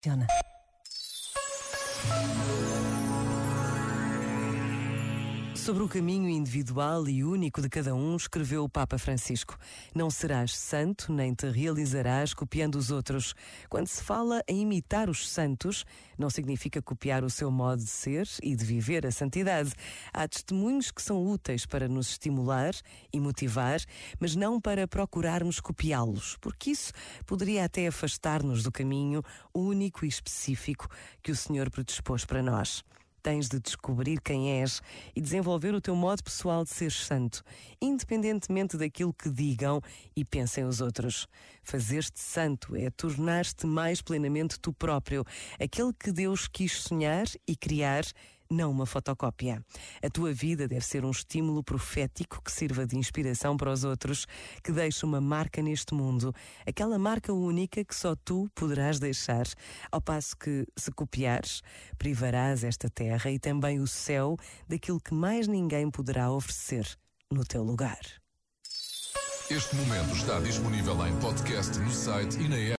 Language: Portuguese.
真的。Sobre o caminho individual e único de cada um, escreveu o Papa Francisco: Não serás santo, nem te realizarás copiando os outros. Quando se fala em imitar os santos, não significa copiar o seu modo de ser e de viver a santidade. Há testemunhos que são úteis para nos estimular e motivar, mas não para procurarmos copiá-los, porque isso poderia até afastar-nos do caminho único e específico que o Senhor predispôs para nós. Tens de descobrir quem és e desenvolver o teu modo pessoal de ser santo, independentemente daquilo que digam e pensem os outros. Fazer-te santo é tornar-te mais plenamente tu próprio, aquele que Deus quis sonhar e criar não uma fotocópia. A tua vida deve ser um estímulo profético que sirva de inspiração para os outros, que deixe uma marca neste mundo, aquela marca única que só tu poderás deixar, ao passo que, se copiares, privarás esta terra e também o céu daquilo que mais ninguém poderá oferecer no teu lugar. Este momento está disponível em podcast no site e na app.